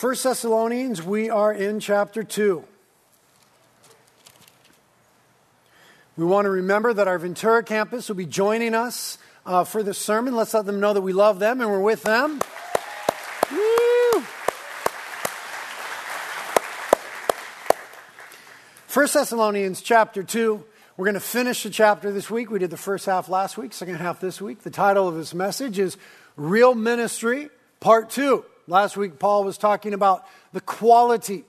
First Thessalonians, we are in chapter 2. We want to remember that our Ventura campus will be joining us uh, for this sermon. Let's let them know that we love them and we're with them. Woo! First Thessalonians chapter 2. We're going to finish the chapter this week. We did the first half last week, second half this week. The title of this message is Real Ministry, Part 2. Last week, Paul was talking about the quality,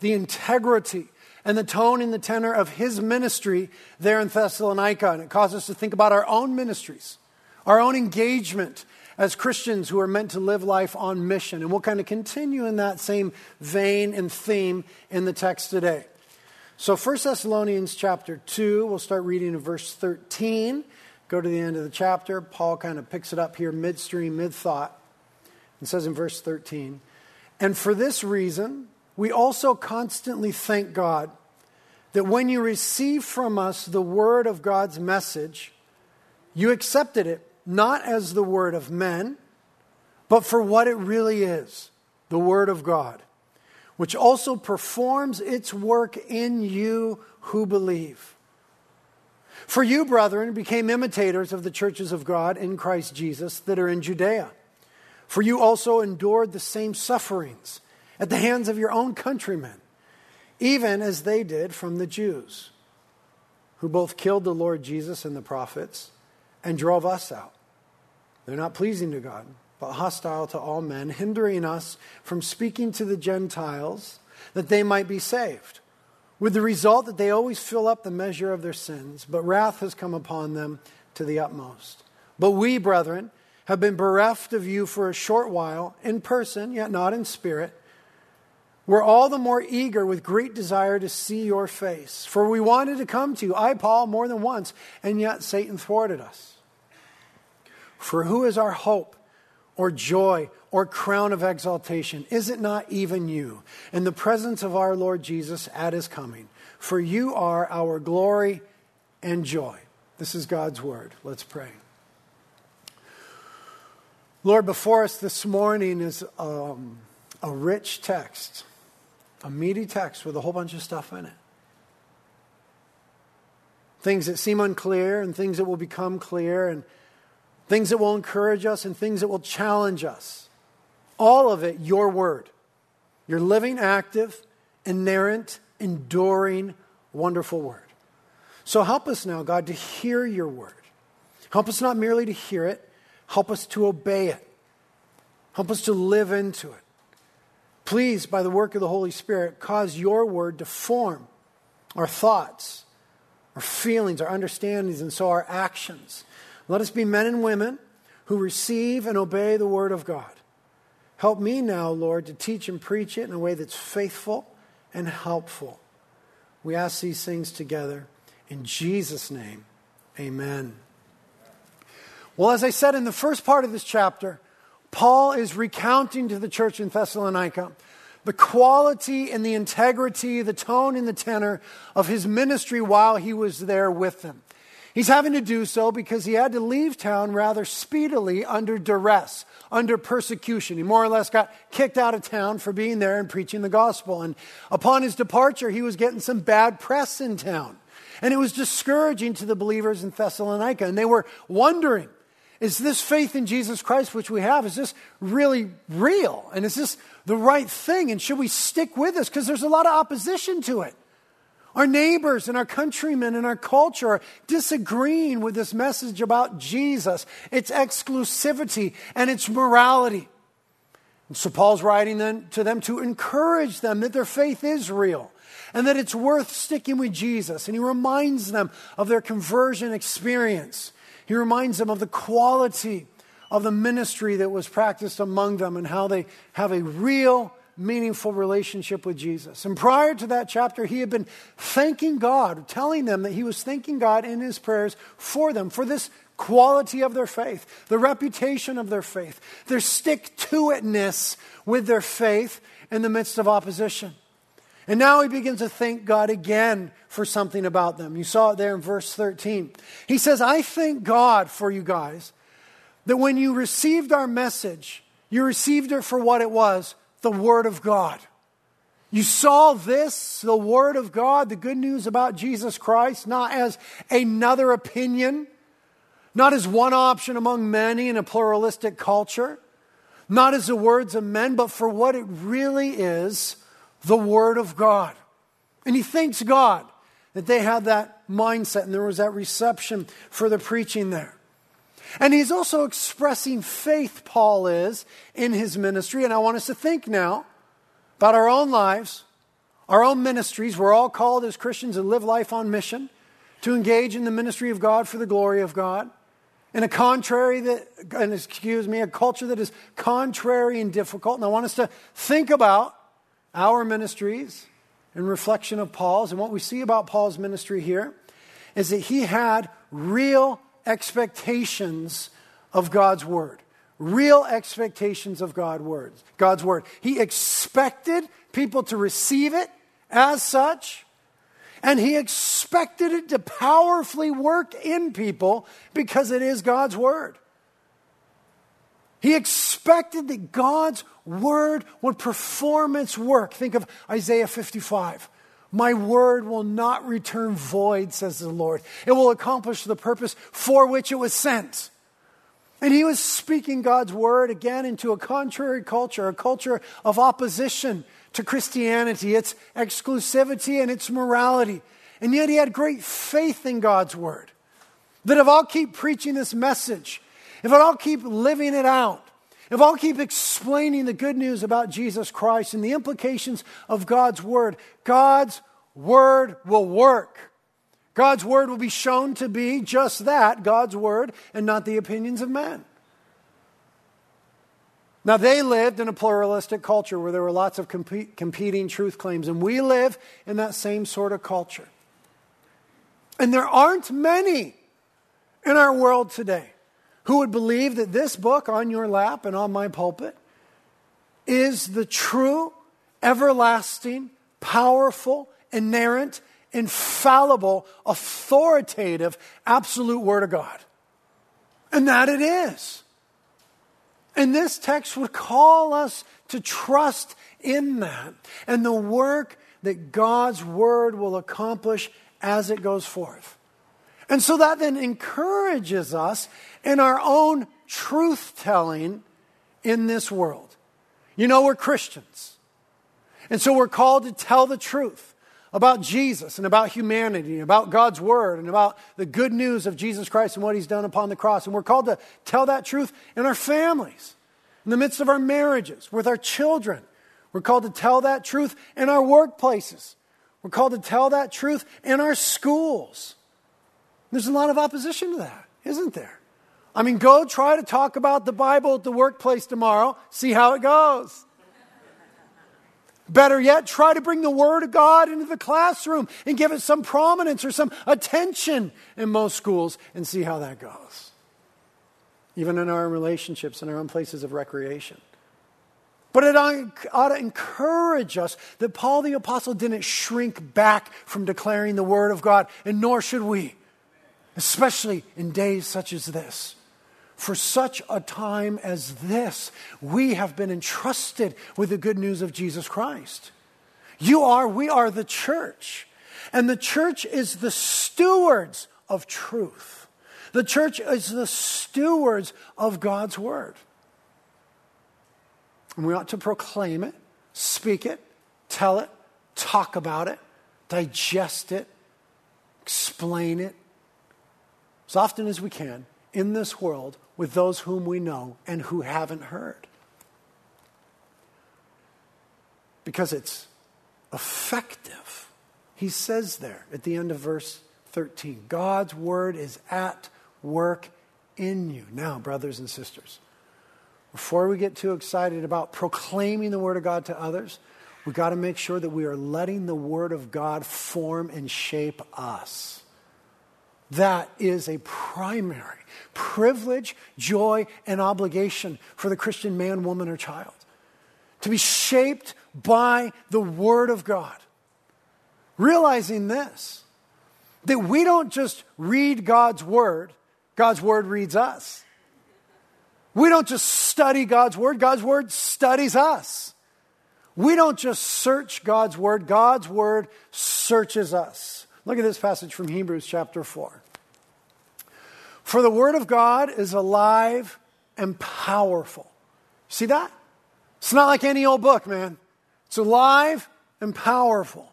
the integrity, and the tone and the tenor of his ministry there in Thessalonica. And it caused us to think about our own ministries, our own engagement as Christians who are meant to live life on mission. And we'll kind of continue in that same vein and theme in the text today. So 1 Thessalonians chapter 2, we'll start reading in verse 13. Go to the end of the chapter. Paul kind of picks it up here midstream, mid thought. And says in verse 13, And for this reason, we also constantly thank God that when you received from us the word of God's message, you accepted it not as the word of men, but for what it really is the word of God, which also performs its work in you who believe. For you, brethren, became imitators of the churches of God in Christ Jesus that are in Judea. For you also endured the same sufferings at the hands of your own countrymen, even as they did from the Jews, who both killed the Lord Jesus and the prophets and drove us out. They're not pleasing to God, but hostile to all men, hindering us from speaking to the Gentiles that they might be saved, with the result that they always fill up the measure of their sins, but wrath has come upon them to the utmost. But we, brethren, have been bereft of you for a short while, in person, yet not in spirit. We're all the more eager with great desire to see your face. For we wanted to come to you, I, Paul, more than once, and yet Satan thwarted us. For who is our hope, or joy, or crown of exaltation? Is it not even you, in the presence of our Lord Jesus at his coming? For you are our glory and joy. This is God's word. Let's pray. Lord, before us this morning is um, a rich text, a meaty text with a whole bunch of stuff in it. Things that seem unclear and things that will become clear and things that will encourage us and things that will challenge us. All of it, your word. Your living, active, inerrant, enduring, wonderful word. So help us now, God, to hear your word. Help us not merely to hear it, Help us to obey it. Help us to live into it. Please, by the work of the Holy Spirit, cause your word to form our thoughts, our feelings, our understandings, and so our actions. Let us be men and women who receive and obey the word of God. Help me now, Lord, to teach and preach it in a way that's faithful and helpful. We ask these things together. In Jesus' name, amen. Well, as I said in the first part of this chapter, Paul is recounting to the church in Thessalonica the quality and the integrity, the tone and the tenor of his ministry while he was there with them. He's having to do so because he had to leave town rather speedily under duress, under persecution. He more or less got kicked out of town for being there and preaching the gospel. And upon his departure, he was getting some bad press in town. And it was discouraging to the believers in Thessalonica. And they were wondering is this faith in Jesus Christ which we have, is this really real? And is this the right thing? And should we stick with this? Because there's a lot of opposition to it. Our neighbors and our countrymen and our culture are disagreeing with this message about Jesus, its exclusivity, and its morality. And so Paul's writing then to them to encourage them that their faith is real and that it's worth sticking with Jesus. And he reminds them of their conversion experience he reminds them of the quality of the ministry that was practiced among them and how they have a real, meaningful relationship with Jesus. And prior to that chapter, he had been thanking God, telling them that he was thanking God in his prayers for them, for this quality of their faith, the reputation of their faith, their stick to itness with their faith in the midst of opposition. And now he begins to thank God again for something about them. You saw it there in verse 13. He says, I thank God for you guys that when you received our message, you received it for what it was the Word of God. You saw this, the Word of God, the good news about Jesus Christ, not as another opinion, not as one option among many in a pluralistic culture, not as the words of men, but for what it really is the Word of God. And he thanks God that they had that mindset and there was that reception for the preaching there. And he's also expressing faith, Paul is, in his ministry. And I want us to think now about our own lives, our own ministries. We're all called as Christians to live life on mission, to engage in the ministry of God for the glory of God. In a contrary that, and excuse me, a culture that is contrary and difficult. And I want us to think about our ministries in reflection of Paul's. And what we see about Paul's ministry here is that he had real expectations of God's word real expectations of God words, God's word. He expected people to receive it as such, and he expected it to powerfully work in people because it is God's word. He expected that God's word would perform its work. Think of Isaiah 55. My word will not return void, says the Lord. It will accomplish the purpose for which it was sent. And he was speaking God's word again into a contrary culture, a culture of opposition to Christianity, its exclusivity and its morality. And yet he had great faith in God's word. That if I'll keep preaching this message, if I'll keep living it out, if I'll keep explaining the good news about Jesus Christ and the implications of God's word, God's word will work. God's word will be shown to be just that God's word and not the opinions of men. Now, they lived in a pluralistic culture where there were lots of comp- competing truth claims, and we live in that same sort of culture. And there aren't many in our world today who would believe that this book on your lap and on my pulpit is the true, everlasting, powerful, inerrant, infallible, authoritative, absolute Word of God. And that it is. And this text would call us to trust in that and the work that God's Word will accomplish as it goes forth. And so that then encourages us in our own truth telling in this world. You know, we're Christians. And so we're called to tell the truth about Jesus and about humanity and about God's Word and about the good news of Jesus Christ and what He's done upon the cross. And we're called to tell that truth in our families, in the midst of our marriages, with our children. We're called to tell that truth in our workplaces. We're called to tell that truth in our schools. There's a lot of opposition to that, isn't there? I mean, go try to talk about the Bible at the workplace tomorrow, see how it goes. Better yet, try to bring the Word of God into the classroom and give it some prominence or some attention in most schools and see how that goes. Even in our own relationships and our own places of recreation. But it ought to encourage us that Paul the Apostle didn't shrink back from declaring the Word of God, and nor should we, especially in days such as this. For such a time as this, we have been entrusted with the good news of Jesus Christ. You are, we are the church. And the church is the stewards of truth. The church is the stewards of God's word. And we ought to proclaim it, speak it, tell it, talk about it, digest it, explain it as often as we can in this world with those whom we know and who haven't heard. Because it's effective. He says there at the end of verse 13 God's word is at work in you. Now, brothers and sisters, before we get too excited about proclaiming the word of God to others, we've got to make sure that we are letting the word of God form and shape us. That is a primary privilege, joy, and obligation for the Christian man, woman, or child. To be shaped by the Word of God. Realizing this, that we don't just read God's Word, God's Word reads us. We don't just study God's Word, God's Word studies us. We don't just search God's word, God's word searches us. Look at this passage from Hebrews chapter 4. For the word of God is alive and powerful. See that? It's not like any old book, man. It's alive and powerful.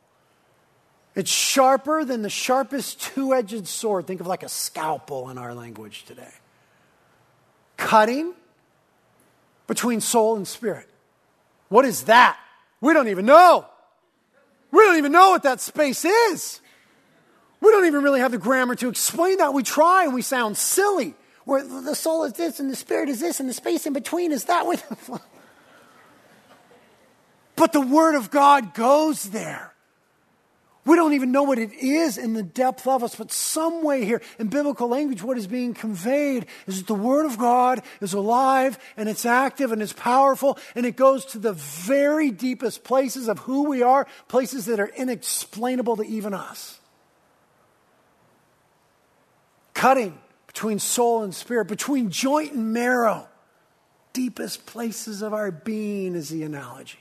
It's sharper than the sharpest two edged sword. Think of like a scalpel in our language today. Cutting between soul and spirit. What is that? We don't even know. We don't even know what that space is. We don't even really have the grammar to explain that. We try and we sound silly. Where the soul is this and the spirit is this and the space in between is that. but the Word of God goes there. We don't even know what it is in the depth of us, but some way here in biblical language, what is being conveyed is that the Word of God is alive and it's active and it's powerful and it goes to the very deepest places of who we are, places that are inexplainable to even us. Cutting between soul and spirit, between joint and marrow, deepest places of our being is the analogy.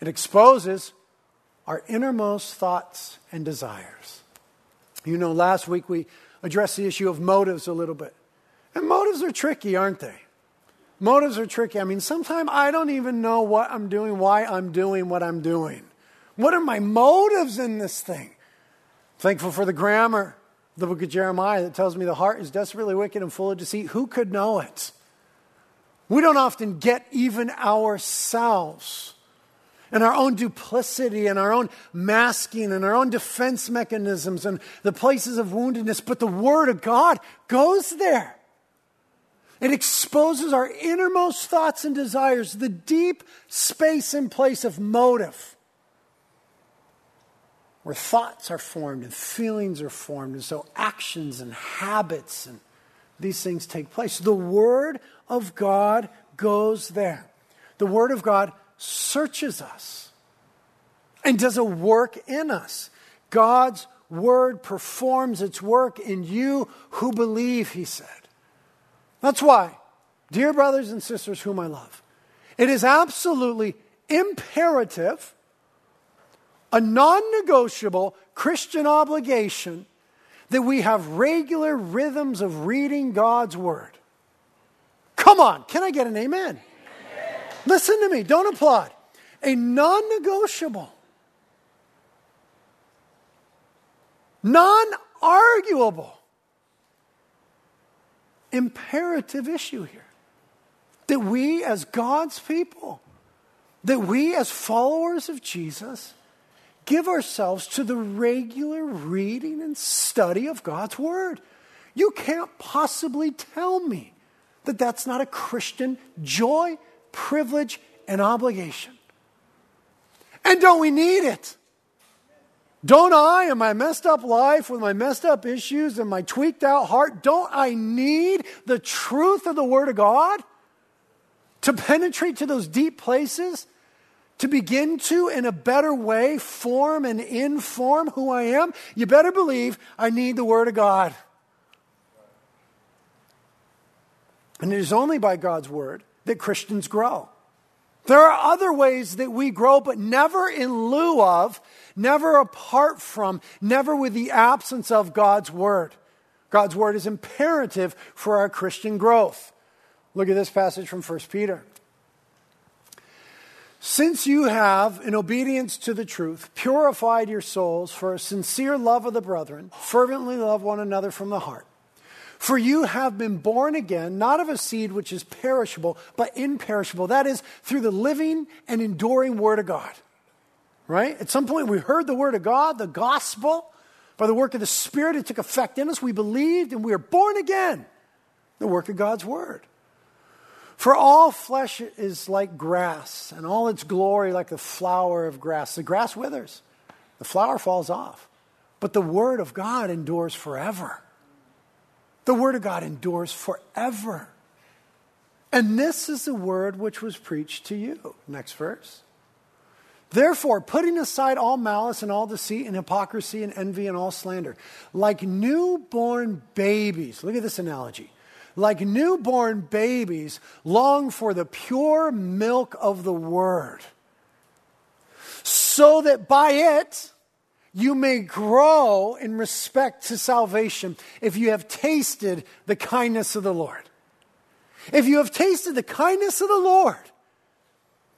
It exposes our innermost thoughts and desires. You know, last week we addressed the issue of motives a little bit. And motives are tricky, aren't they? Motives are tricky. I mean, sometimes I don't even know what I'm doing, why I'm doing what I'm doing. What are my motives in this thing? Thankful for the grammar, the book of Jeremiah, that tells me the heart is desperately wicked and full of deceit. Who could know it? We don't often get even ourselves and our own duplicity and our own masking and our own defense mechanisms and the places of woundedness. But the Word of God goes there. It exposes our innermost thoughts and desires, the deep space and place of motive, where thoughts are formed and feelings are formed, and so actions and habits and these things take place. The Word of God goes there. The Word of God searches us and does a work in us. God's word performs its work in you who believe, he said. That's why, dear brothers and sisters whom I love, it is absolutely imperative, a non negotiable Christian obligation that we have regular rhythms of reading God's word. Come on, can I get an amen? Listen to me, don't applaud. A non negotiable, non arguable, imperative issue here. That we, as God's people, that we, as followers of Jesus, give ourselves to the regular reading and study of God's Word. You can't possibly tell me that that's not a Christian joy privilege, and obligation. And don't we need it? Don't I, in my messed up life, with my messed up issues and my tweaked out heart, don't I need the truth of the Word of God to penetrate to those deep places? To begin to, in a better way, form and inform who I am? You better believe I need the Word of God. And it is only by God's Word that Christians grow. There are other ways that we grow, but never in lieu of, never apart from, never with the absence of God's Word. God's Word is imperative for our Christian growth. Look at this passage from 1 Peter. Since you have, in obedience to the truth, purified your souls for a sincere love of the brethren, fervently love one another from the heart. For you have been born again, not of a seed which is perishable, but imperishable. That is, through the living and enduring Word of God. Right? At some point, we heard the Word of God, the gospel. By the work of the Spirit, it took effect in us. We believed and we are born again. The work of God's Word. For all flesh is like grass, and all its glory like the flower of grass. The grass withers, the flower falls off, but the Word of God endures forever. The Word of God endures forever. And this is the word which was preached to you. Next verse. Therefore, putting aside all malice and all deceit and hypocrisy and envy and all slander, like newborn babies, look at this analogy. Like newborn babies, long for the pure milk of the word, so that by it you may grow in respect to salvation if you have tasted the kindness of the Lord. If you have tasted the kindness of the Lord,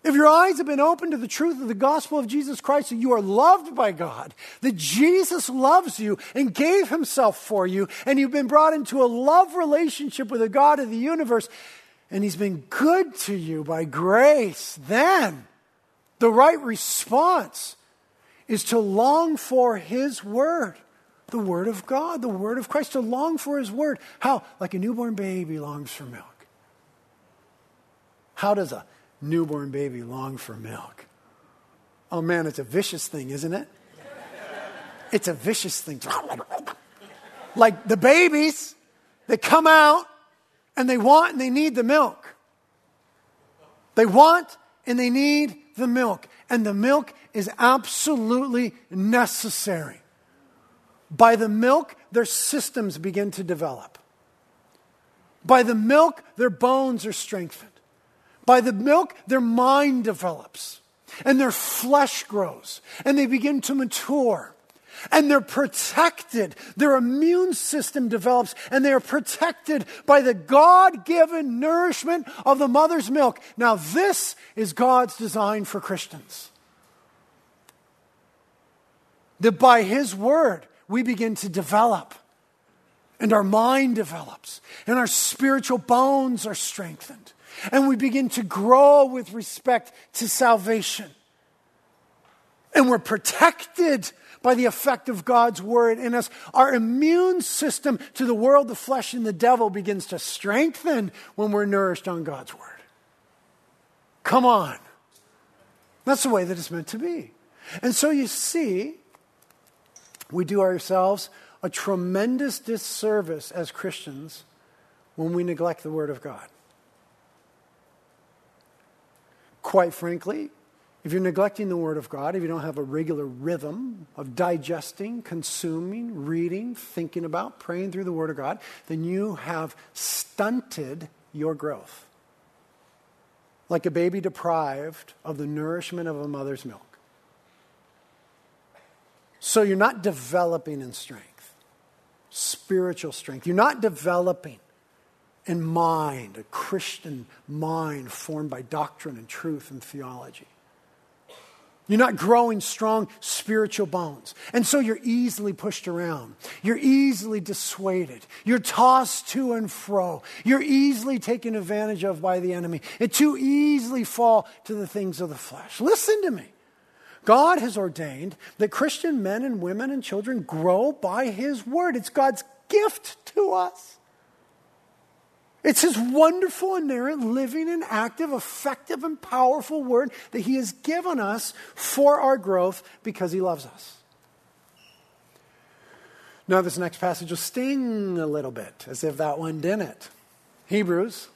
if your eyes have been opened to the truth of the gospel of Jesus Christ, that you are loved by God, that Jesus loves you and gave himself for you, and you've been brought into a love relationship with the God of the universe, and he's been good to you by grace, then the right response is to long for His Word, the Word of God, the Word of Christ, to long for His Word. How? Like a newborn baby longs for milk. How does a newborn baby long for milk? Oh man, it's a vicious thing, isn't it? It's a vicious thing. Like the babies they come out and they want and they need the milk. They want and they need the milk. And the milk is absolutely necessary. By the milk, their systems begin to develop. By the milk, their bones are strengthened. By the milk, their mind develops and their flesh grows and they begin to mature and they're protected. Their immune system develops and they are protected by the God given nourishment of the mother's milk. Now, this is God's design for Christians. That by His word, we begin to develop and our mind develops and our spiritual bones are strengthened and we begin to grow with respect to salvation. And we're protected by the effect of God's word in us, our immune system to the world, the flesh, and the devil begins to strengthen when we're nourished on God's word. Come on. That's the way that it's meant to be. And so you see, we do ourselves a tremendous disservice as Christians when we neglect the Word of God. Quite frankly, if you're neglecting the Word of God, if you don't have a regular rhythm of digesting, consuming, reading, thinking about, praying through the Word of God, then you have stunted your growth. Like a baby deprived of the nourishment of a mother's milk. So you're not developing in strength, spiritual strength. You're not developing in mind, a Christian mind formed by doctrine and truth and theology. You're not growing strong spiritual bones. And so you're easily pushed around. You're easily dissuaded. You're tossed to and fro. You're easily taken advantage of by the enemy and too easily fall to the things of the flesh. Listen to me. God has ordained that Christian men and women and children grow by His word. It's God's gift to us. It's His wonderful, inerrant, living, and active, effective, and powerful word that He has given us for our growth because He loves us. Now, this next passage will sting a little bit, as if that one didn't. Hebrews,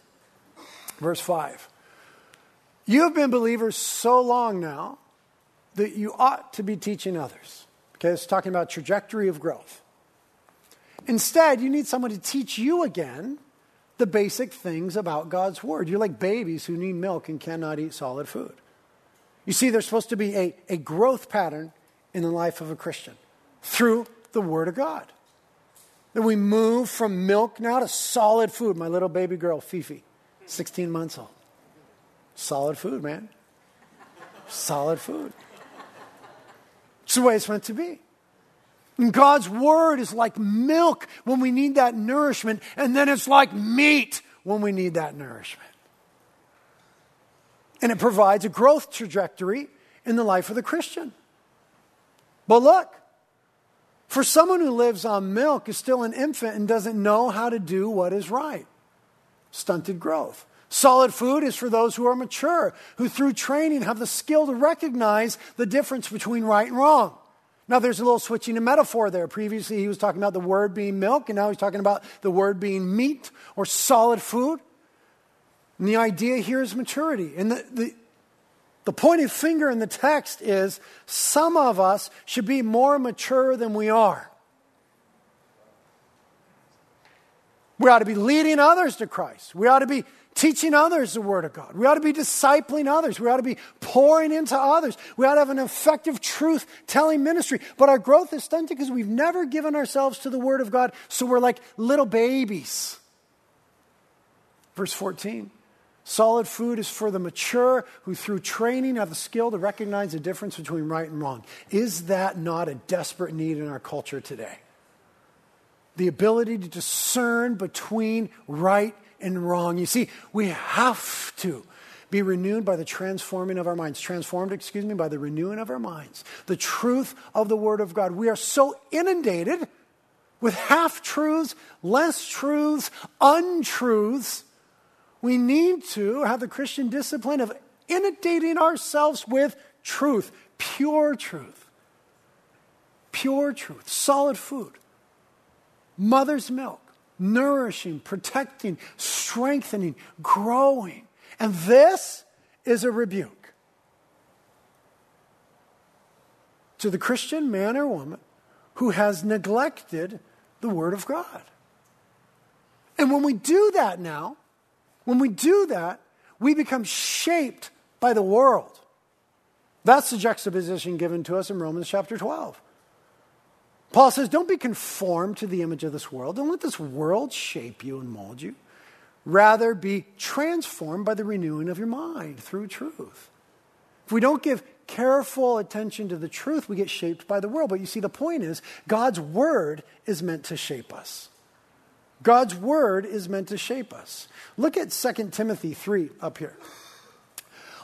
verse 5. You have been believers so long now that you ought to be teaching others. Okay, it's talking about trajectory of growth. Instead, you need someone to teach you again the basic things about God's Word. You're like babies who need milk and cannot eat solid food. You see, there's supposed to be a, a growth pattern in the life of a Christian through the Word of God. That we move from milk now to solid food. My little baby girl, Fifi, 16 months old. Solid food, man. Solid food. It's the way it's meant to be. And God's word is like milk when we need that nourishment, and then it's like meat when we need that nourishment. And it provides a growth trajectory in the life of the Christian. But look, for someone who lives on milk, is still an infant, and doesn't know how to do what is right. Stunted growth. Solid food is for those who are mature, who through training have the skill to recognize the difference between right and wrong. Now, there's a little switching of metaphor there. Previously, he was talking about the word being milk, and now he's talking about the word being meat or solid food. And the idea here is maturity. And the, the, the pointed finger in the text is some of us should be more mature than we are. We ought to be leading others to Christ. We ought to be teaching others the Word of God. We ought to be discipling others. We ought to be pouring into others. We ought to have an effective truth telling ministry. But our growth is stunted because we've never given ourselves to the Word of God, so we're like little babies. Verse 14 Solid food is for the mature who, through training, have the skill to recognize the difference between right and wrong. Is that not a desperate need in our culture today? The ability to discern between right and wrong. You see, we have to be renewed by the transforming of our minds. Transformed, excuse me, by the renewing of our minds. The truth of the Word of God. We are so inundated with half truths, less truths, untruths. We need to have the Christian discipline of inundating ourselves with truth, pure truth. Pure truth, solid food, mother's milk nourishing, protecting, strengthening, growing. And this is a rebuke to the Christian man or woman who has neglected the Word of God. And when we do that now, when we do that, we become shaped by the world. That's the juxtaposition given to us in Romans chapter 12. Paul says, Don't be conformed to the image of this world. Don't let this world shape you and mold you. Rather, be transformed by the renewing of your mind through truth. If we don't give careful attention to the truth, we get shaped by the world. But you see, the point is, God's word is meant to shape us. God's word is meant to shape us. Look at 2 Timothy 3 up here.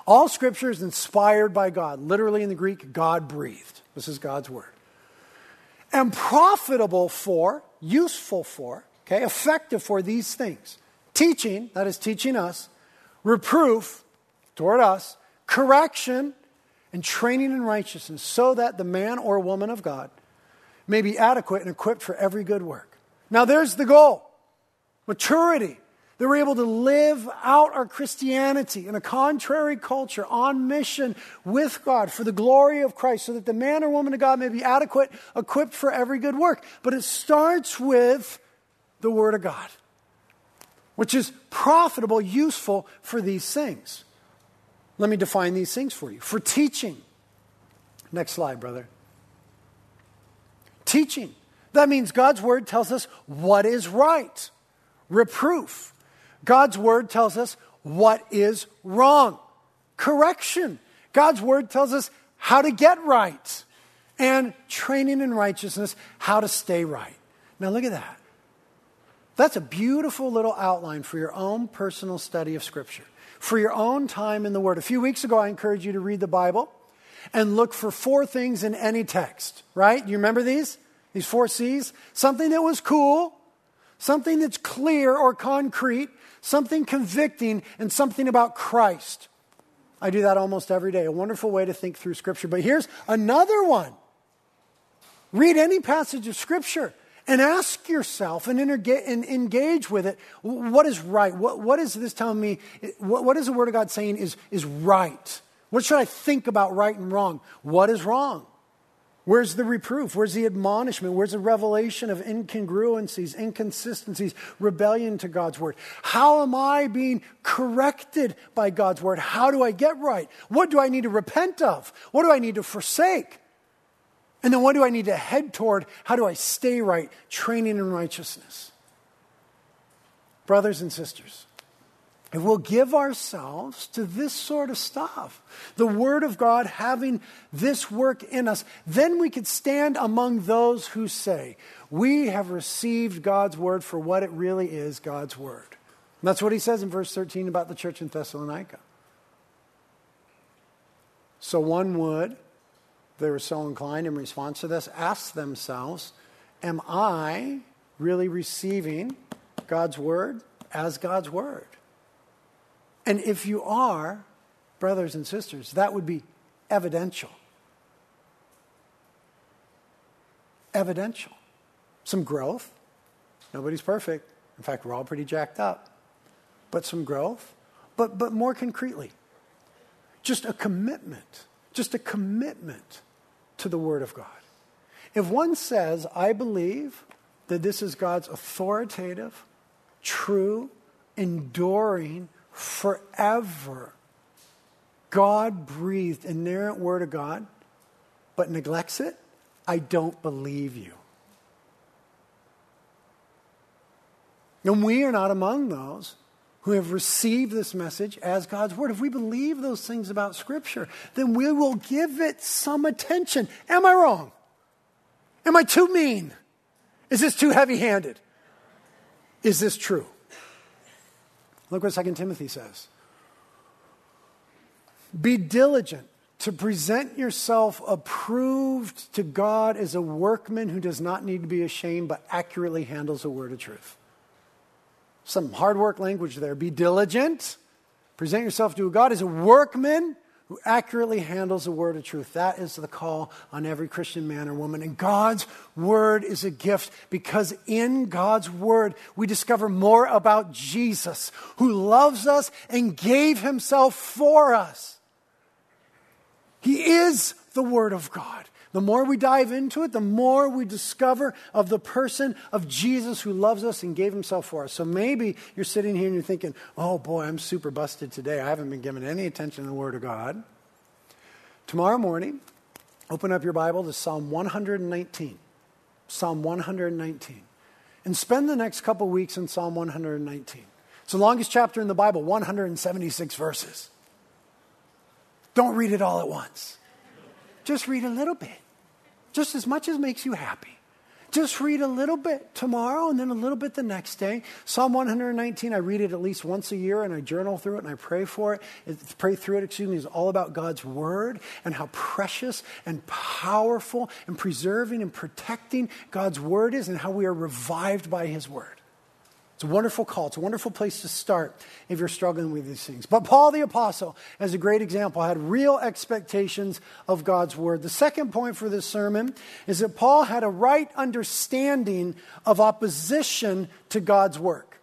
All scripture is inspired by God. Literally in the Greek, God breathed. This is God's word and profitable for, useful for, okay, effective for these things teaching, that is teaching us, reproof toward us, correction, and training in righteousness, so that the man or woman of God may be adequate and equipped for every good work. Now, there's the goal maturity. That we're able to live out our Christianity in a contrary culture on mission with God for the glory of Christ so that the man or woman of God may be adequate, equipped for every good work. But it starts with the Word of God, which is profitable, useful for these things. Let me define these things for you. For teaching. Next slide, brother. Teaching. That means God's Word tells us what is right. Reproof God's word tells us what is wrong. Correction. God's word tells us how to get right. And training in righteousness, how to stay right. Now look at that. That's a beautiful little outline for your own personal study of Scripture, for your own time in the Word. A few weeks ago, I encouraged you to read the Bible and look for four things in any text, right? You remember these? These four C's? Something that was cool, something that's clear or concrete, something convicting, and something about Christ. I do that almost every day. A wonderful way to think through Scripture. But here's another one read any passage of Scripture and ask yourself and, and engage with it what is right? What, what is this telling me? What, what is the Word of God saying is, is right? What should I think about right and wrong? What is wrong? Where's the reproof? Where's the admonishment? Where's the revelation of incongruencies, inconsistencies, rebellion to God's word? How am I being corrected by God's word? How do I get right? What do I need to repent of? What do I need to forsake? And then what do I need to head toward? How do I stay right? Training in righteousness. Brothers and sisters, if we'll give ourselves to this sort of stuff, the Word of God having this work in us, then we could stand among those who say, We have received God's Word for what it really is God's Word. And that's what he says in verse 13 about the church in Thessalonica. So one would, they were so inclined in response to this, ask themselves, Am I really receiving God's Word as God's Word? And if you are, brothers and sisters, that would be evidential. Evidential. Some growth. Nobody's perfect. In fact, we're all pretty jacked up. But some growth. But, but more concretely, just a commitment. Just a commitment to the Word of God. If one says, I believe that this is God's authoritative, true, enduring, forever God breathed inerrant word of God, but neglects it, I don't believe you. And we are not among those who have received this message as God's word. If we believe those things about Scripture, then we will give it some attention. Am I wrong? Am I too mean? Is this too heavy handed? Is this true? Look what 2 Timothy says. Be diligent to present yourself approved to God as a workman who does not need to be ashamed but accurately handles a word of truth. Some hard work language there. Be diligent. Present yourself to God as a workman who accurately handles the word of truth. That is the call on every Christian man or woman. And God's word is a gift because in God's word we discover more about Jesus who loves us and gave himself for us. He is the word of God. The more we dive into it, the more we discover of the person of Jesus who loves us and gave himself for us. So maybe you're sitting here and you're thinking, oh boy, I'm super busted today. I haven't been given any attention to the Word of God. Tomorrow morning, open up your Bible to Psalm 119. Psalm 119. And spend the next couple weeks in Psalm 119. It's the longest chapter in the Bible, 176 verses. Don't read it all at once. Just read a little bit just as much as makes you happy. Just read a little bit tomorrow and then a little bit the next day. Psalm 119, I read it at least once a year and I journal through it and I pray for it. it pray through it, excuse me, is all about God's word and how precious and powerful and preserving and protecting God's word is and how we are revived by his word. It's a wonderful call. It's a wonderful place to start if you're struggling with these things. But Paul the Apostle, as a great example, had real expectations of God's word. The second point for this sermon is that Paul had a right understanding of opposition to God's work.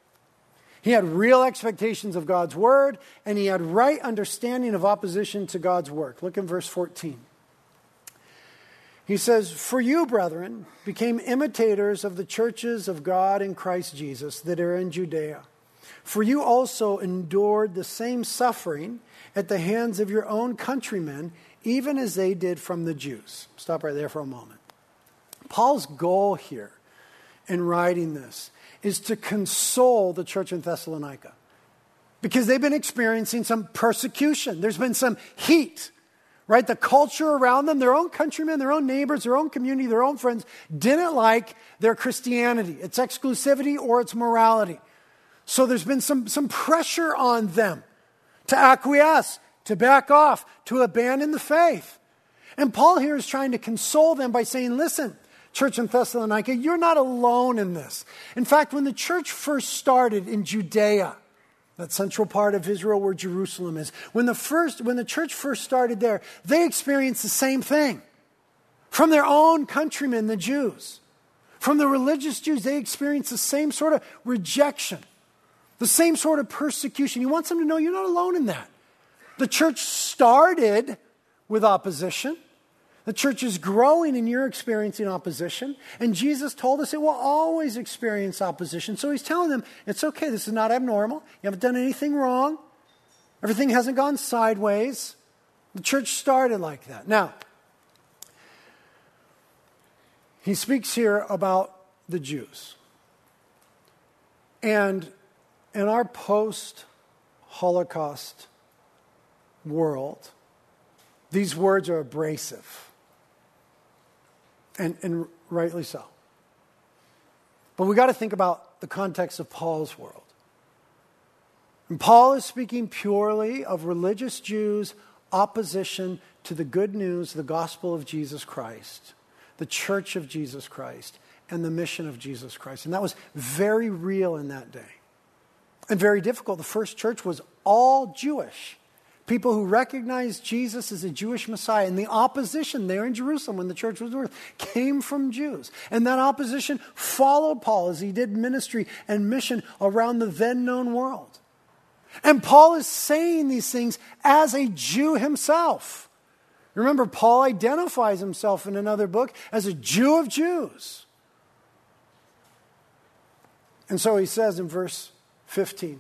He had real expectations of God's word, and he had right understanding of opposition to God's work. Look in verse 14. He says, For you, brethren, became imitators of the churches of God in Christ Jesus that are in Judea. For you also endured the same suffering at the hands of your own countrymen, even as they did from the Jews. Stop right there for a moment. Paul's goal here in writing this is to console the church in Thessalonica because they've been experiencing some persecution, there's been some heat right? The culture around them, their own countrymen, their own neighbors, their own community, their own friends, didn't like their Christianity, its exclusivity or its morality. So there's been some, some pressure on them to acquiesce, to back off, to abandon the faith. And Paul here is trying to console them by saying, listen, church in Thessalonica, you're not alone in this. In fact, when the church first started in Judea, that central part of Israel where Jerusalem is. When the, first, when the church first started there, they experienced the same thing from their own countrymen, the Jews. From the religious Jews, they experienced the same sort of rejection, the same sort of persecution. He wants them to know you're not alone in that. The church started with opposition. The church is growing and you're experiencing opposition. And Jesus told us it will always experience opposition. So he's telling them it's okay. This is not abnormal. You haven't done anything wrong. Everything hasn't gone sideways. The church started like that. Now, he speaks here about the Jews. And in our post Holocaust world, these words are abrasive and, and rightly so. But we got to think about the context of Paul's world. And Paul is speaking purely of religious Jews' opposition to the good news, the gospel of Jesus Christ, the church of Jesus Christ, and the mission of Jesus Christ. And that was very real in that day and very difficult. The first church was all Jewish people who recognized Jesus as a Jewish Messiah. And the opposition there in Jerusalem when the church was birthed came from Jews. And that opposition followed Paul as he did ministry and mission around the then known world. And Paul is saying these things as a Jew himself. Remember, Paul identifies himself in another book as a Jew of Jews. And so he says in verse 15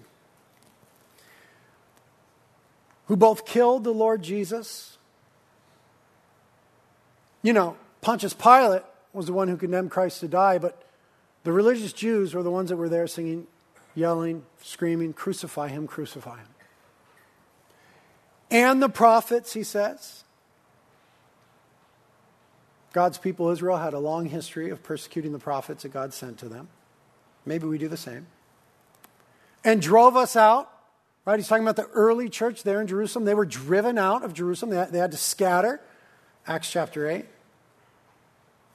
who both killed the Lord Jesus. You know, Pontius Pilate was the one who condemned Christ to die, but the religious Jews were the ones that were there singing, yelling, screaming, Crucify him, crucify him. And the prophets, he says. God's people, Israel, had a long history of persecuting the prophets that God sent to them. Maybe we do the same. And drove us out Right? He's talking about the early church there in Jerusalem. They were driven out of Jerusalem, they had, they had to scatter. Acts chapter 8.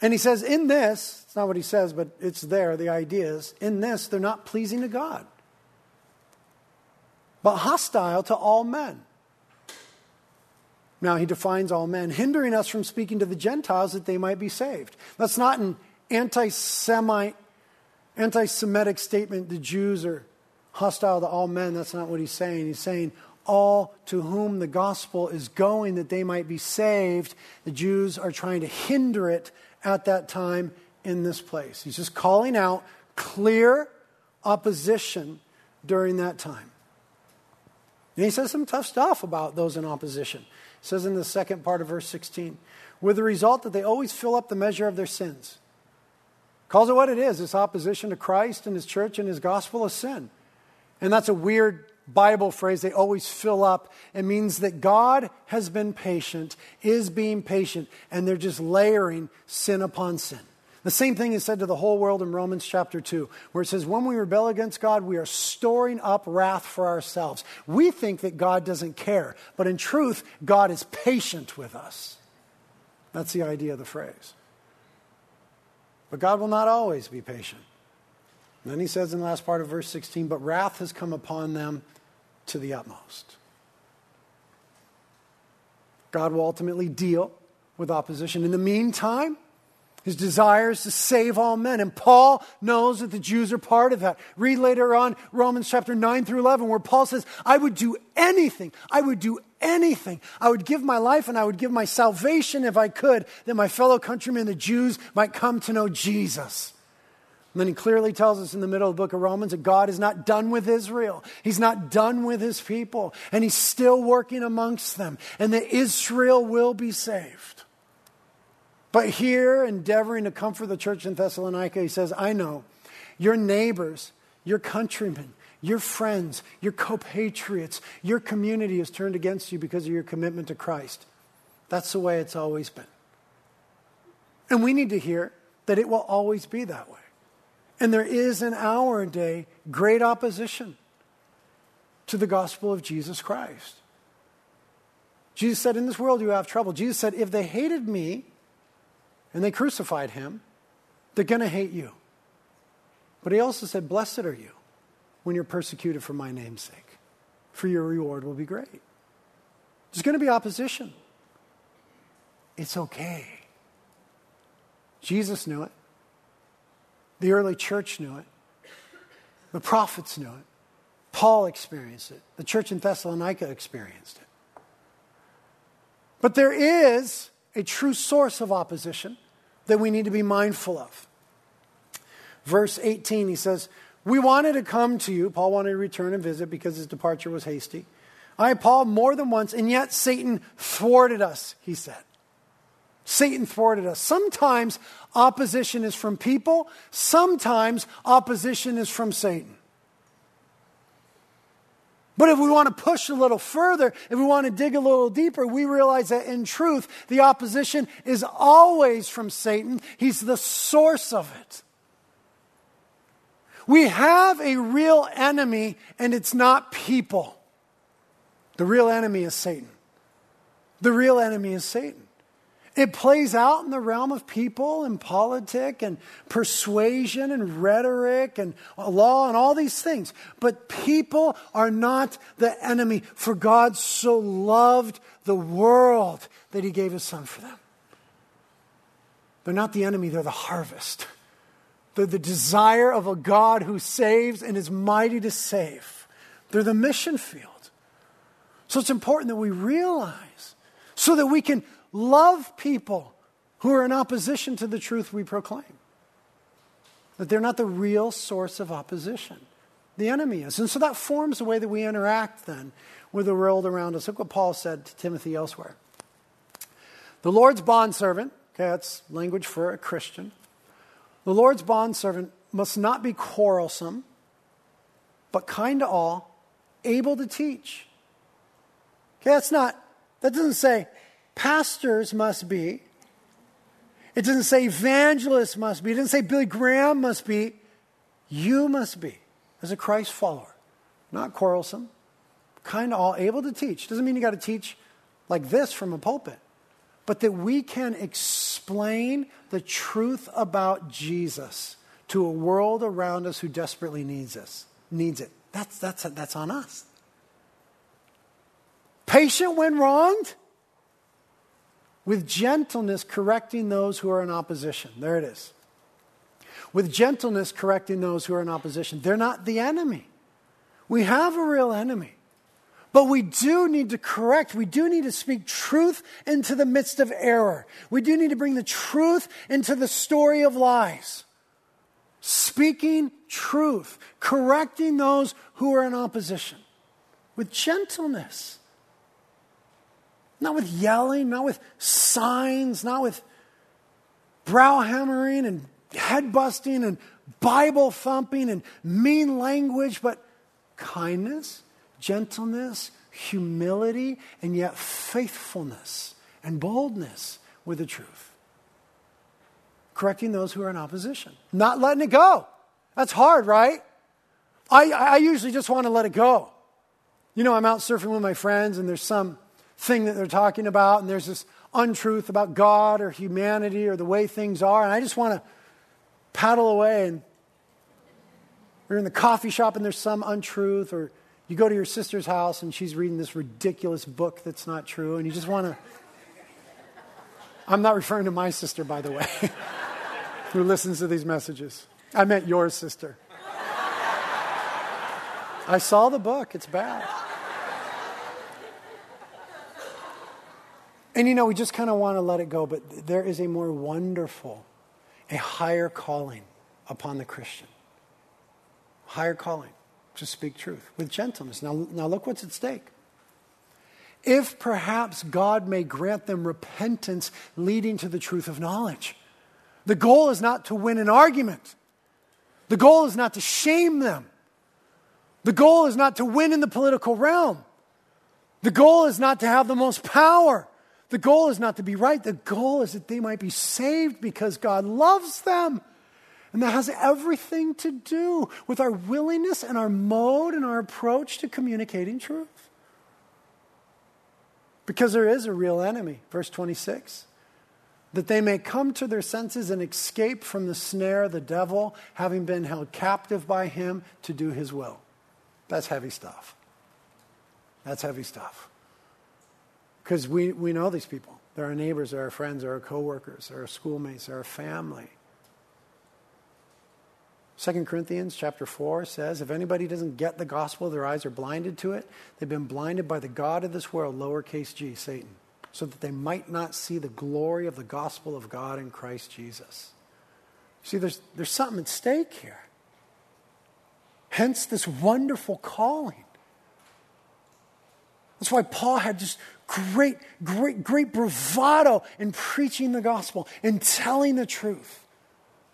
And he says, in this, it's not what he says, but it's there, the idea is, in this, they're not pleasing to God, but hostile to all men. Now he defines all men, hindering us from speaking to the Gentiles that they might be saved. That's not an anti Semitic statement. The Jews are hostile to all men. That's not what he's saying. He's saying all to whom the gospel is going that they might be saved. The Jews are trying to hinder it at that time in this place. He's just calling out clear opposition during that time. And he says some tough stuff about those in opposition. He says in the second part of verse 16, with the result that they always fill up the measure of their sins. Calls it what it is. This opposition to Christ and his church and his gospel is sin. And that's a weird Bible phrase they always fill up. It means that God has been patient, is being patient, and they're just layering sin upon sin. The same thing is said to the whole world in Romans chapter 2, where it says, When we rebel against God, we are storing up wrath for ourselves. We think that God doesn't care, but in truth, God is patient with us. That's the idea of the phrase. But God will not always be patient. Then he says in the last part of verse 16, but wrath has come upon them to the utmost. God will ultimately deal with opposition. In the meantime, his desire is to save all men. And Paul knows that the Jews are part of that. Read later on Romans chapter 9 through 11, where Paul says, I would do anything. I would do anything. I would give my life and I would give my salvation if I could, that my fellow countrymen, the Jews, might come to know Jesus. And then he clearly tells us in the middle of the book of Romans that God is not done with Israel. He's not done with his people. And he's still working amongst them. And that Israel will be saved. But here, endeavoring to comfort the church in Thessalonica, he says, I know your neighbors, your countrymen, your friends, your compatriots, your community is turned against you because of your commitment to Christ. That's the way it's always been. And we need to hear that it will always be that way. And there is in our day great opposition to the gospel of Jesus Christ. Jesus said, In this world you have trouble. Jesus said, If they hated me and they crucified him, they're going to hate you. But he also said, Blessed are you when you're persecuted for my name's sake, for your reward will be great. There's going to be opposition. It's okay. Jesus knew it. The early church knew it. The prophets knew it. Paul experienced it. The church in Thessalonica experienced it. But there is a true source of opposition that we need to be mindful of. Verse 18, he says, We wanted to come to you. Paul wanted to return and visit because his departure was hasty. I, Paul, more than once, and yet Satan thwarted us, he said. Satan thwarted us. Sometimes opposition is from people, sometimes opposition is from Satan. But if we want to push a little further, if we want to dig a little deeper, we realize that in truth, the opposition is always from Satan. He's the source of it. We have a real enemy, and it's not people. The real enemy is Satan. The real enemy is Satan. It plays out in the realm of people and politic and persuasion and rhetoric and law and all these things. But people are not the enemy, for God so loved the world that he gave his son for them. They're not the enemy, they're the harvest. They're the desire of a God who saves and is mighty to save. They're the mission field. So it's important that we realize so that we can love people who are in opposition to the truth we proclaim. That they're not the real source of opposition. the enemy is. And so that forms the way that we interact then with the world around us. Look what Paul said to Timothy elsewhere. The Lord's bondservant, okay, that's language for a Christian. The Lord's bondservant must not be quarrelsome, but kind to all, able to teach. Okay, that's not, that doesn't say pastors must be. It doesn't say evangelists must be. It doesn't say Billy Graham must be. You must be, as a Christ follower, not quarrelsome, kind of all able to teach. Doesn't mean you got to teach like this from a pulpit, but that we can explain the truth about Jesus to a world around us who desperately needs us, needs it. That's, that's, that's on us. Patient when wronged, with gentleness correcting those who are in opposition. There it is. With gentleness correcting those who are in opposition. They're not the enemy. We have a real enemy. But we do need to correct. We do need to speak truth into the midst of error. We do need to bring the truth into the story of lies. Speaking truth, correcting those who are in opposition with gentleness. Not with yelling, not with signs, not with brow hammering and head busting and Bible thumping and mean language, but kindness gentleness, humility, and yet faithfulness and boldness with the truth. Correcting those who are in opposition, not letting it go. That's hard, right? I, I usually just want to let it go. You know, I'm out surfing with my friends, and there's some thing that they're talking about, and there's this untruth about God or humanity or the way things are, and I just want to paddle away. And we're in the coffee shop, and there's some untruth, or you go to your sister's house and she's reading this ridiculous book that's not true, and you just want to. I'm not referring to my sister, by the way, who listens to these messages. I meant your sister. I saw the book, it's bad. And you know, we just kind of want to let it go, but there is a more wonderful, a higher calling upon the Christian. Higher calling to speak truth with gentleness. Now, now look what's at stake. If perhaps God may grant them repentance leading to the truth of knowledge. The goal is not to win an argument. The goal is not to shame them. The goal is not to win in the political realm. The goal is not to have the most power. The goal is not to be right. The goal is that they might be saved because God loves them and that has everything to do with our willingness and our mode and our approach to communicating truth. Because there is a real enemy, verse 26. That they may come to their senses and escape from the snare of the devil, having been held captive by him to do his will. That's heavy stuff. That's heavy stuff. Because we, we know these people. They're our neighbors, they're our friends, they're our coworkers, they're our schoolmates, they're our family. 2 Corinthians chapter 4 says, if anybody doesn't get the gospel, their eyes are blinded to it. They've been blinded by the God of this world, lowercase g, Satan, so that they might not see the glory of the gospel of God in Christ Jesus. See, there's, there's something at stake here. Hence, this wonderful calling. That's why Paul had just great, great, great bravado in preaching the gospel and telling the truth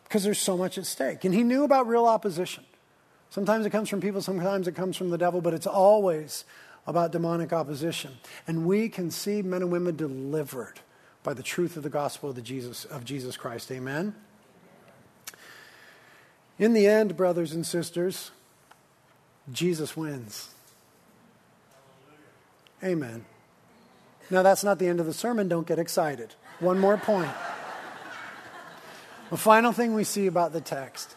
because there's so much at stake. And he knew about real opposition. Sometimes it comes from people, sometimes it comes from the devil, but it's always about demonic opposition. And we can see men and women delivered by the truth of the gospel of, the Jesus, of Jesus Christ. Amen? In the end, brothers and sisters, Jesus wins. Amen. Now, that's not the end of the sermon. Don't get excited. One more point. The final thing we see about the text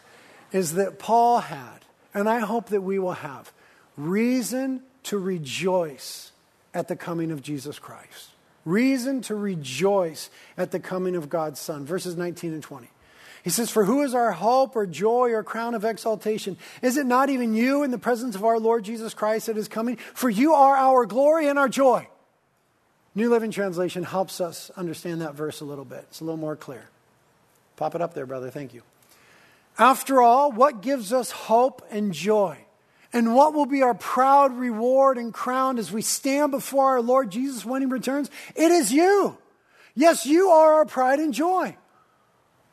is that Paul had, and I hope that we will have, reason to rejoice at the coming of Jesus Christ. Reason to rejoice at the coming of God's Son. Verses 19 and 20. He says, For who is our hope or joy or crown of exaltation? Is it not even you in the presence of our Lord Jesus Christ that is coming? For you are our glory and our joy. New Living Translation helps us understand that verse a little bit. It's a little more clear. Pop it up there, brother. Thank you. After all, what gives us hope and joy? And what will be our proud reward and crown as we stand before our Lord Jesus when he returns? It is you. Yes, you are our pride and joy.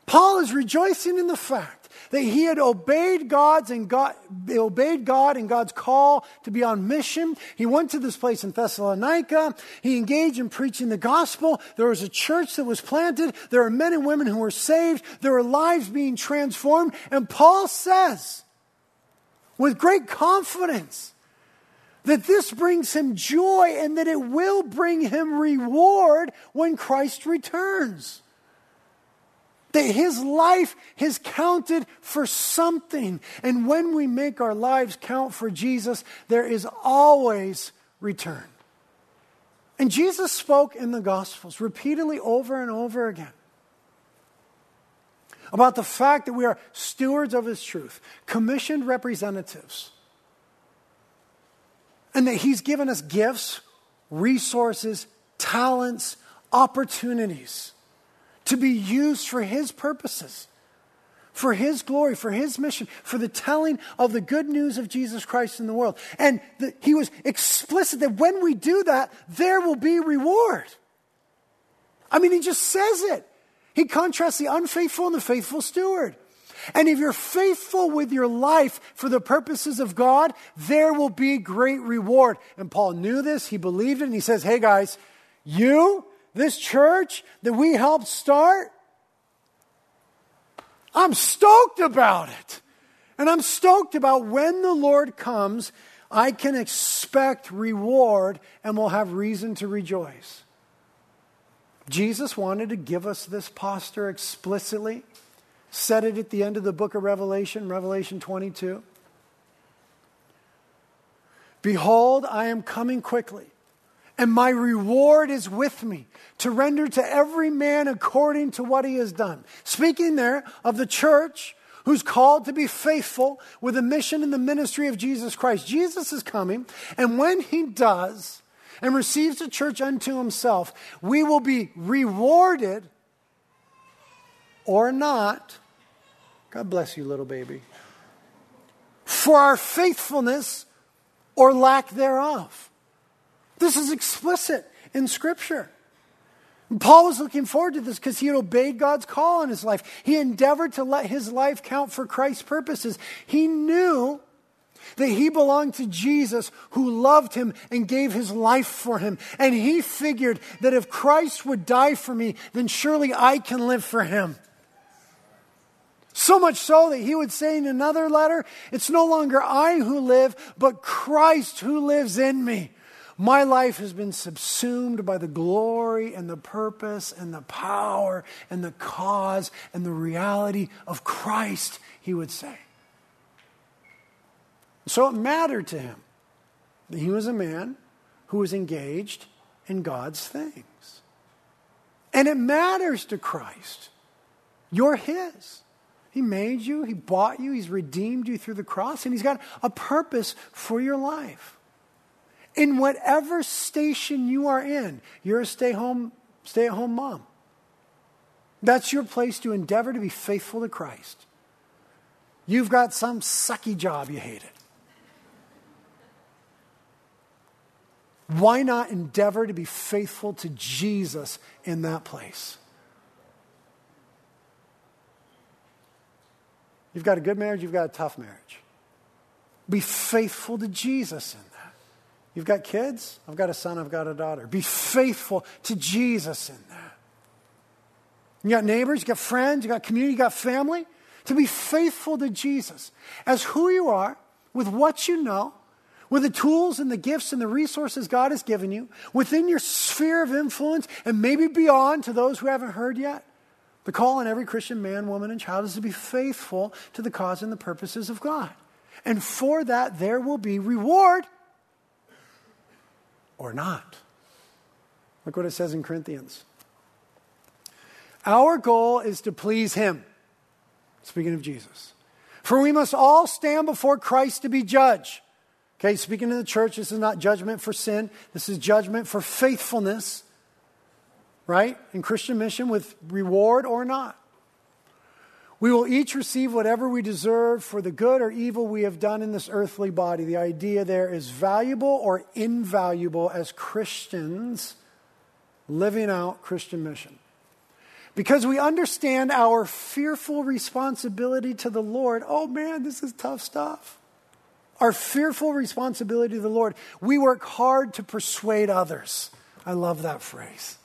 Paul is rejoicing in the fact that he had obeyed God's and God, obeyed God and God's call to be on mission. He went to this place in Thessalonica. He engaged in preaching the gospel. There was a church that was planted. There are men and women who were saved. There are lives being transformed. And Paul says, with great confidence that this brings him joy and that it will bring him reward when Christ returns. That his life has counted for something. And when we make our lives count for Jesus, there is always return. And Jesus spoke in the Gospels repeatedly over and over again about the fact that we are stewards of His truth, commissioned representatives, and that He's given us gifts, resources, talents, opportunities to be used for His purposes, for His glory, for His mission, for the telling of the good news of Jesus Christ in the world. And the, He was explicit that when we do that, there will be reward. I mean, He just says it. He contrasts the unfaithful and the faithful steward. And if you're faithful with your life for the purposes of God, there will be great reward. And Paul knew this, he believed it, and he says, Hey guys, you, this church that we helped start, I'm stoked about it. And I'm stoked about when the Lord comes, I can expect reward and will have reason to rejoice. Jesus wanted to give us this posture explicitly, said it at the end of the book of Revelation, Revelation 22. Behold, I am coming quickly, and my reward is with me to render to every man according to what he has done. Speaking there of the church who's called to be faithful with a mission in the ministry of Jesus Christ. Jesus is coming, and when he does, and receives the church unto himself, we will be rewarded or not. God bless you, little baby. For our faithfulness or lack thereof. This is explicit in Scripture. Paul was looking forward to this because he had obeyed God's call in his life. He endeavored to let his life count for Christ's purposes. He knew that he belonged to Jesus who loved him and gave his life for him. And he figured that if Christ would die for me, then surely I can live for him. So much so that he would say in another letter, It's no longer I who live, but Christ who lives in me. My life has been subsumed by the glory and the purpose and the power and the cause and the reality of Christ, he would say. So it mattered to him that he was a man who was engaged in God's things. And it matters to Christ. You're his. He made you, he bought you, he's redeemed you through the cross, and he's got a purpose for your life. In whatever station you are in, you're a stay home stay at home mom. That's your place to endeavor to be faithful to Christ. You've got some sucky job you hate it. Why not endeavor to be faithful to Jesus in that place? You've got a good marriage, you've got a tough marriage. Be faithful to Jesus in that. You've got kids, I've got a son, I've got a daughter. Be faithful to Jesus in that. You got neighbors, you got friends, you got community, you got family. To be faithful to Jesus as who you are, with what you know, with the tools and the gifts and the resources God has given you, within your sphere of influence, and maybe beyond to those who haven't heard yet. The call on every Christian man, woman, and child is to be faithful to the cause and the purposes of God. And for that, there will be reward or not. Look what it says in Corinthians. Our goal is to please Him. Speaking of Jesus. For we must all stand before Christ to be judged. Okay, speaking to the church, this is not judgment for sin, this is judgment for faithfulness, right? In Christian mission with reward or not. We will each receive whatever we deserve for the good or evil we have done in this earthly body. The idea there is valuable or invaluable as Christians living out Christian mission. Because we understand our fearful responsibility to the Lord. Oh man, this is tough stuff. Our fearful responsibility to the Lord. We work hard to persuade others. I love that phrase.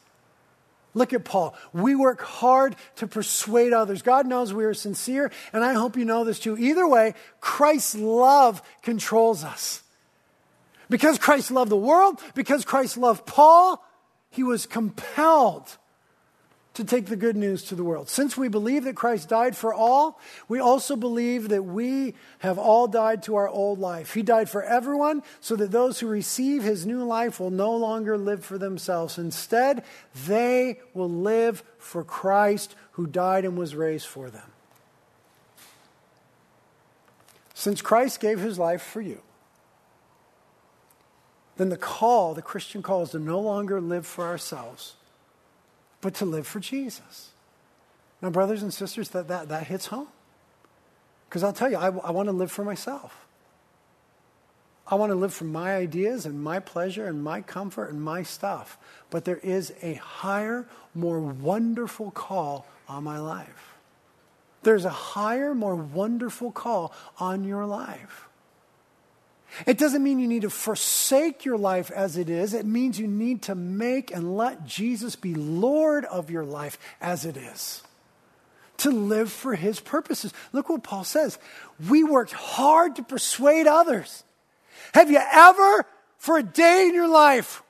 Look at Paul. We work hard to persuade others. God knows we are sincere, and I hope you know this too. Either way, Christ's love controls us. Because Christ loved the world, because Christ loved Paul, he was compelled to take the good news to the world. Since we believe that Christ died for all, we also believe that we have all died to our old life. He died for everyone so that those who receive his new life will no longer live for themselves. Instead, they will live for Christ who died and was raised for them. Since Christ gave his life for you, then the call, the Christian call, is to no longer live for ourselves but to live for Jesus. Now, brothers and sisters, that, that, that hits home. Because I'll tell you, I, I want to live for myself. I want to live for my ideas and my pleasure and my comfort and my stuff. But there is a higher, more wonderful call on my life. There's a higher, more wonderful call on your life. It doesn't mean you need to forsake your life as it is. It means you need to make and let Jesus be Lord of your life as it is. To live for his purposes. Look what Paul says. We worked hard to persuade others. Have you ever, for a day in your life,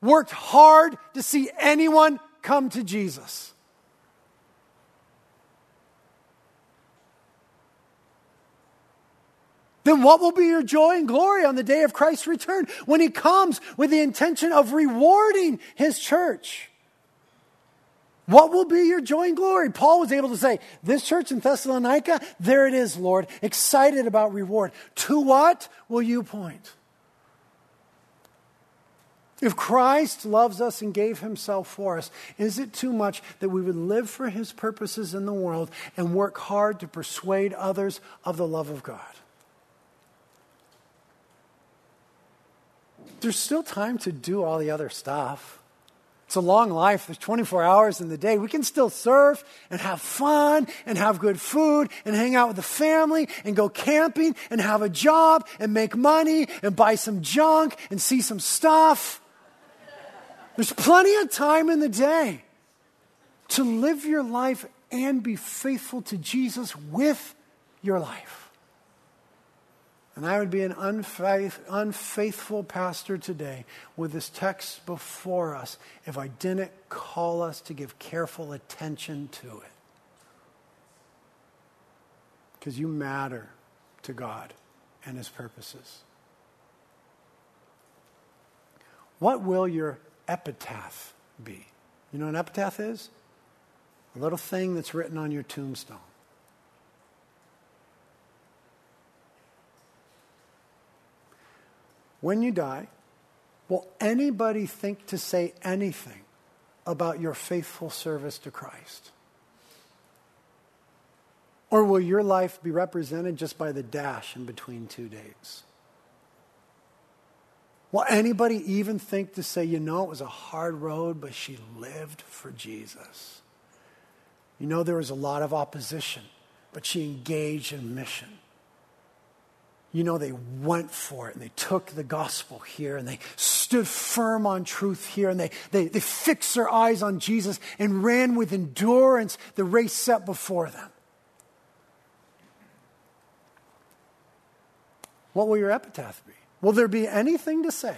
worked hard to see anyone come to Jesus? Then what will be your joy and glory on the day of Christ's return when he comes with the intention of rewarding his church? What will be your joy and glory? Paul was able to say, This church in Thessalonica, there it is, Lord, excited about reward. To what will you point? If Christ loves us and gave himself for us, is it too much that we would live for his purposes in the world and work hard to persuade others of the love of God? There's still time to do all the other stuff. It's a long life. There's 24 hours in the day. We can still surf and have fun and have good food and hang out with the family and go camping and have a job and make money and buy some junk and see some stuff. There's plenty of time in the day to live your life and be faithful to Jesus with your life. And I would be an unfaith, unfaithful pastor today with this text before us if I didn't call us to give careful attention to it. Because you matter to God and His purposes. What will your epitaph be? You know what an epitaph is? A little thing that's written on your tombstone. When you die, will anybody think to say anything about your faithful service to Christ? Or will your life be represented just by the dash in between two days? Will anybody even think to say, you know, it was a hard road, but she lived for Jesus? You know, there was a lot of opposition, but she engaged in mission you know, they went for it and they took the gospel here and they stood firm on truth here and they, they, they fixed their eyes on Jesus and ran with endurance the race set before them. What will your epitaph be? Will there be anything to say?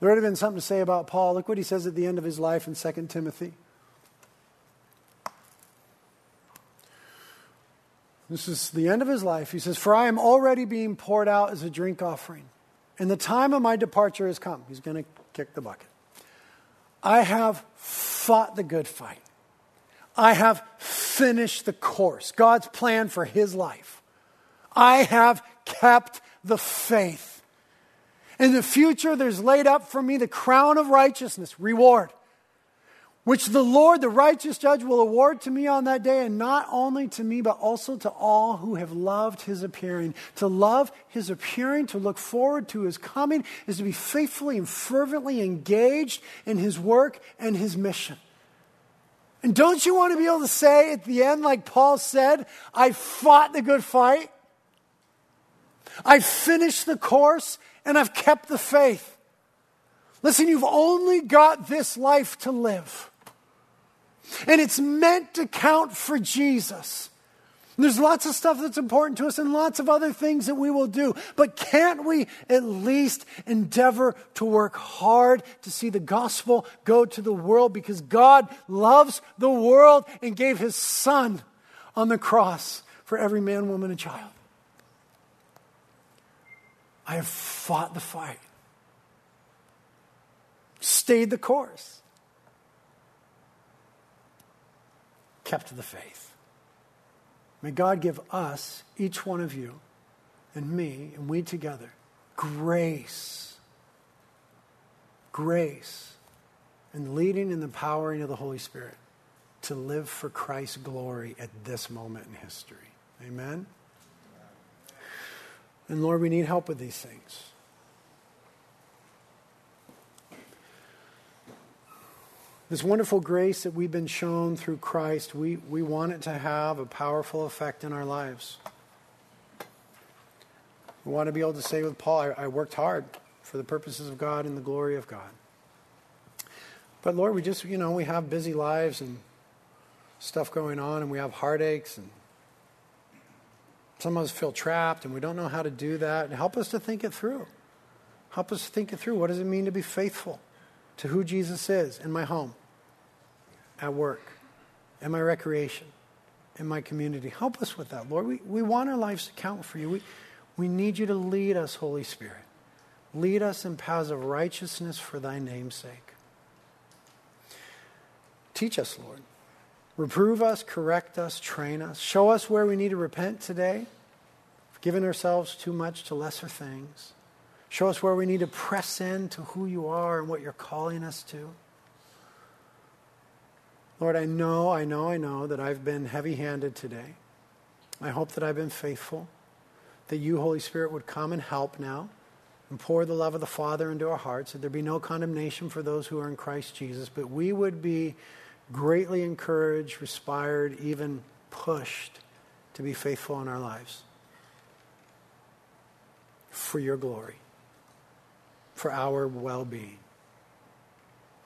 There would have been something to say about Paul. Look what he says at the end of his life in 2 Timothy. This is the end of his life. He says, For I am already being poured out as a drink offering, and the time of my departure has come. He's going to kick the bucket. I have fought the good fight. I have finished the course, God's plan for his life. I have kept the faith. In the future, there's laid up for me the crown of righteousness, reward, which the Lord, the righteous judge, will award to me on that day, and not only to me, but also to all who have loved his appearing. To love his appearing, to look forward to his coming, is to be faithfully and fervently engaged in his work and his mission. And don't you want to be able to say at the end, like Paul said, I fought the good fight, I finished the course, and I've kept the faith? Listen, you've only got this life to live. And it's meant to count for Jesus. There's lots of stuff that's important to us and lots of other things that we will do. But can't we at least endeavor to work hard to see the gospel go to the world because God loves the world and gave his son on the cross for every man, woman, and child? I have fought the fight, stayed the course. Kept the faith. May God give us, each one of you, and me, and we together, grace. Grace and leading and empowering of the Holy Spirit to live for Christ's glory at this moment in history. Amen? And Lord, we need help with these things. This wonderful grace that we've been shown through Christ, we, we want it to have a powerful effect in our lives. We want to be able to say with Paul, I, I worked hard for the purposes of God and the glory of God. But Lord, we just, you know, we have busy lives and stuff going on, and we have heartaches, and some of us feel trapped, and we don't know how to do that. And help us to think it through. Help us think it through. What does it mean to be faithful? To who Jesus is in my home, at work, in my recreation, in my community. Help us with that, Lord. We, we want our lives to count for you. We, we need you to lead us, Holy Spirit. Lead us in paths of righteousness for thy name's sake. Teach us, Lord. Reprove us, correct us, train us. Show us where we need to repent today, Given ourselves too much to lesser things. Show us where we need to press in to who you are and what you're calling us to. Lord, I know, I know, I know that I've been heavy handed today. I hope that I've been faithful, that you, Holy Spirit, would come and help now and pour the love of the Father into our hearts, that there be no condemnation for those who are in Christ Jesus, but we would be greatly encouraged, inspired, even pushed to be faithful in our lives for your glory for our well being.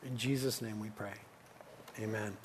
In Jesus' name we pray. Amen.